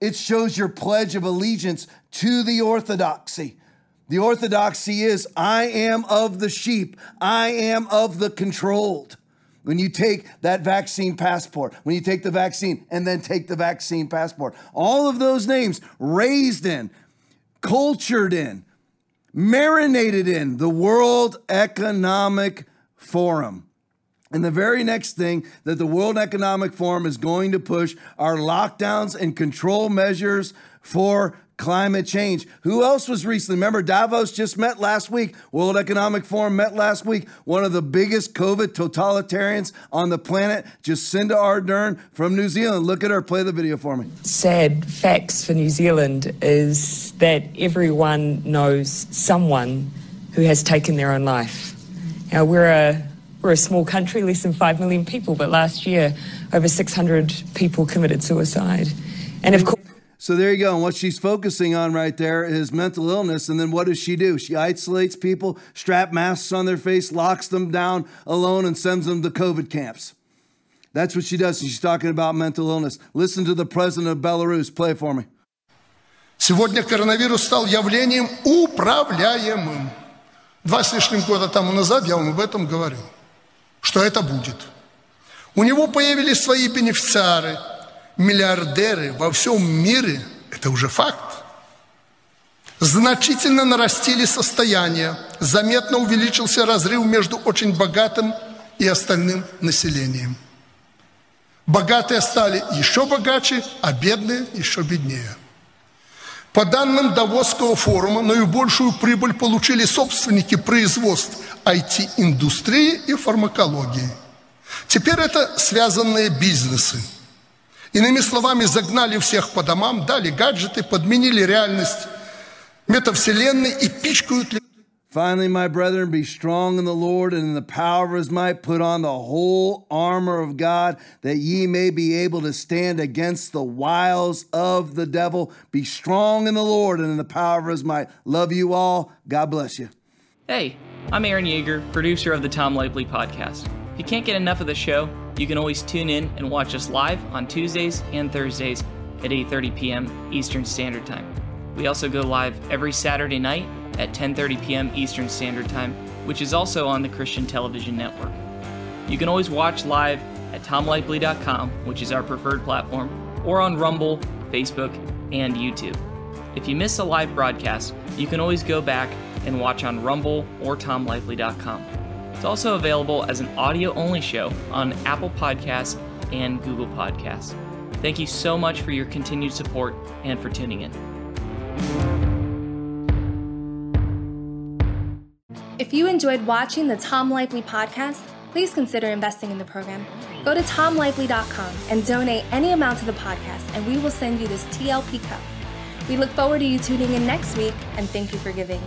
It shows your pledge of allegiance to the orthodoxy. The orthodoxy is I am of the sheep, I am of the controlled. When you take that vaccine passport, when you take the vaccine and then take the vaccine passport, all of those names raised in, cultured in, marinated in the World Economic Forum. And the very next thing that the World Economic Forum is going to push are lockdowns and control measures for climate change. Who else was recently? Remember, Davos just met last week. World Economic Forum met last week. One of the biggest COVID totalitarians on the planet, Jacinda Ardern from New Zealand. Look at her. Play the video for me. Sad facts for New Zealand is that everyone knows someone who has taken their own life. Now, we're a we're a small country, less than 5 million people, but last year over 600 people committed suicide. And of course, so there you go. And what she's focusing on right there is mental illness. And then what does she do? She isolates people, strap masks on their face, locks them down alone, and sends them to COVID camps. That's what she does. She's talking about mental illness. Listen to the president of Belarus. Play for me. Сегодня коронавирус стал явлением управляемым. Два с лишним года тому назад я вам об этом говорил, что это будет. У него появились свои бенефициары, миллиардеры во всем мире, это уже факт. Значительно нарастили состояние, заметно увеличился разрыв между очень богатым и остальным населением. Богатые стали еще богаче, а бедные еще беднее – по данным Давосского форума, наибольшую прибыль получили собственники производств IT-индустрии и фармакологии. Теперь это связанные бизнесы. Иными словами, загнали всех по домам, дали гаджеты, подменили реальность метавселенной и пичкают Finally, my brethren, be strong in the Lord and in the power of his might. Put on the whole armor of God that ye may be able to stand against the wiles of the devil. Be strong in the Lord and in the power of his might. Love you all. God bless you. Hey, I'm Aaron Yeager, producer of the Tom Lively podcast. If you can't get enough of the show, you can always tune in and watch us live on Tuesdays and Thursdays at 8:30 p.m. Eastern Standard Time. We also go live every Saturday night at 10:30 p.m. Eastern Standard Time, which is also on the Christian Television Network. You can always watch live at tomlively.com, which is our preferred platform, or on Rumble, Facebook, and YouTube. If you miss a live broadcast, you can always go back and watch on Rumble or tomlively.com. It's also available as an audio-only show on Apple Podcasts and Google Podcasts. Thank you so much for your continued support and for tuning in. If you enjoyed watching the Tom Lively podcast, please consider investing in the program. Go to tomlively.com and donate any amount to the podcast, and we will send you this TLP cup. We look forward to you tuning in next week, and thank you for giving.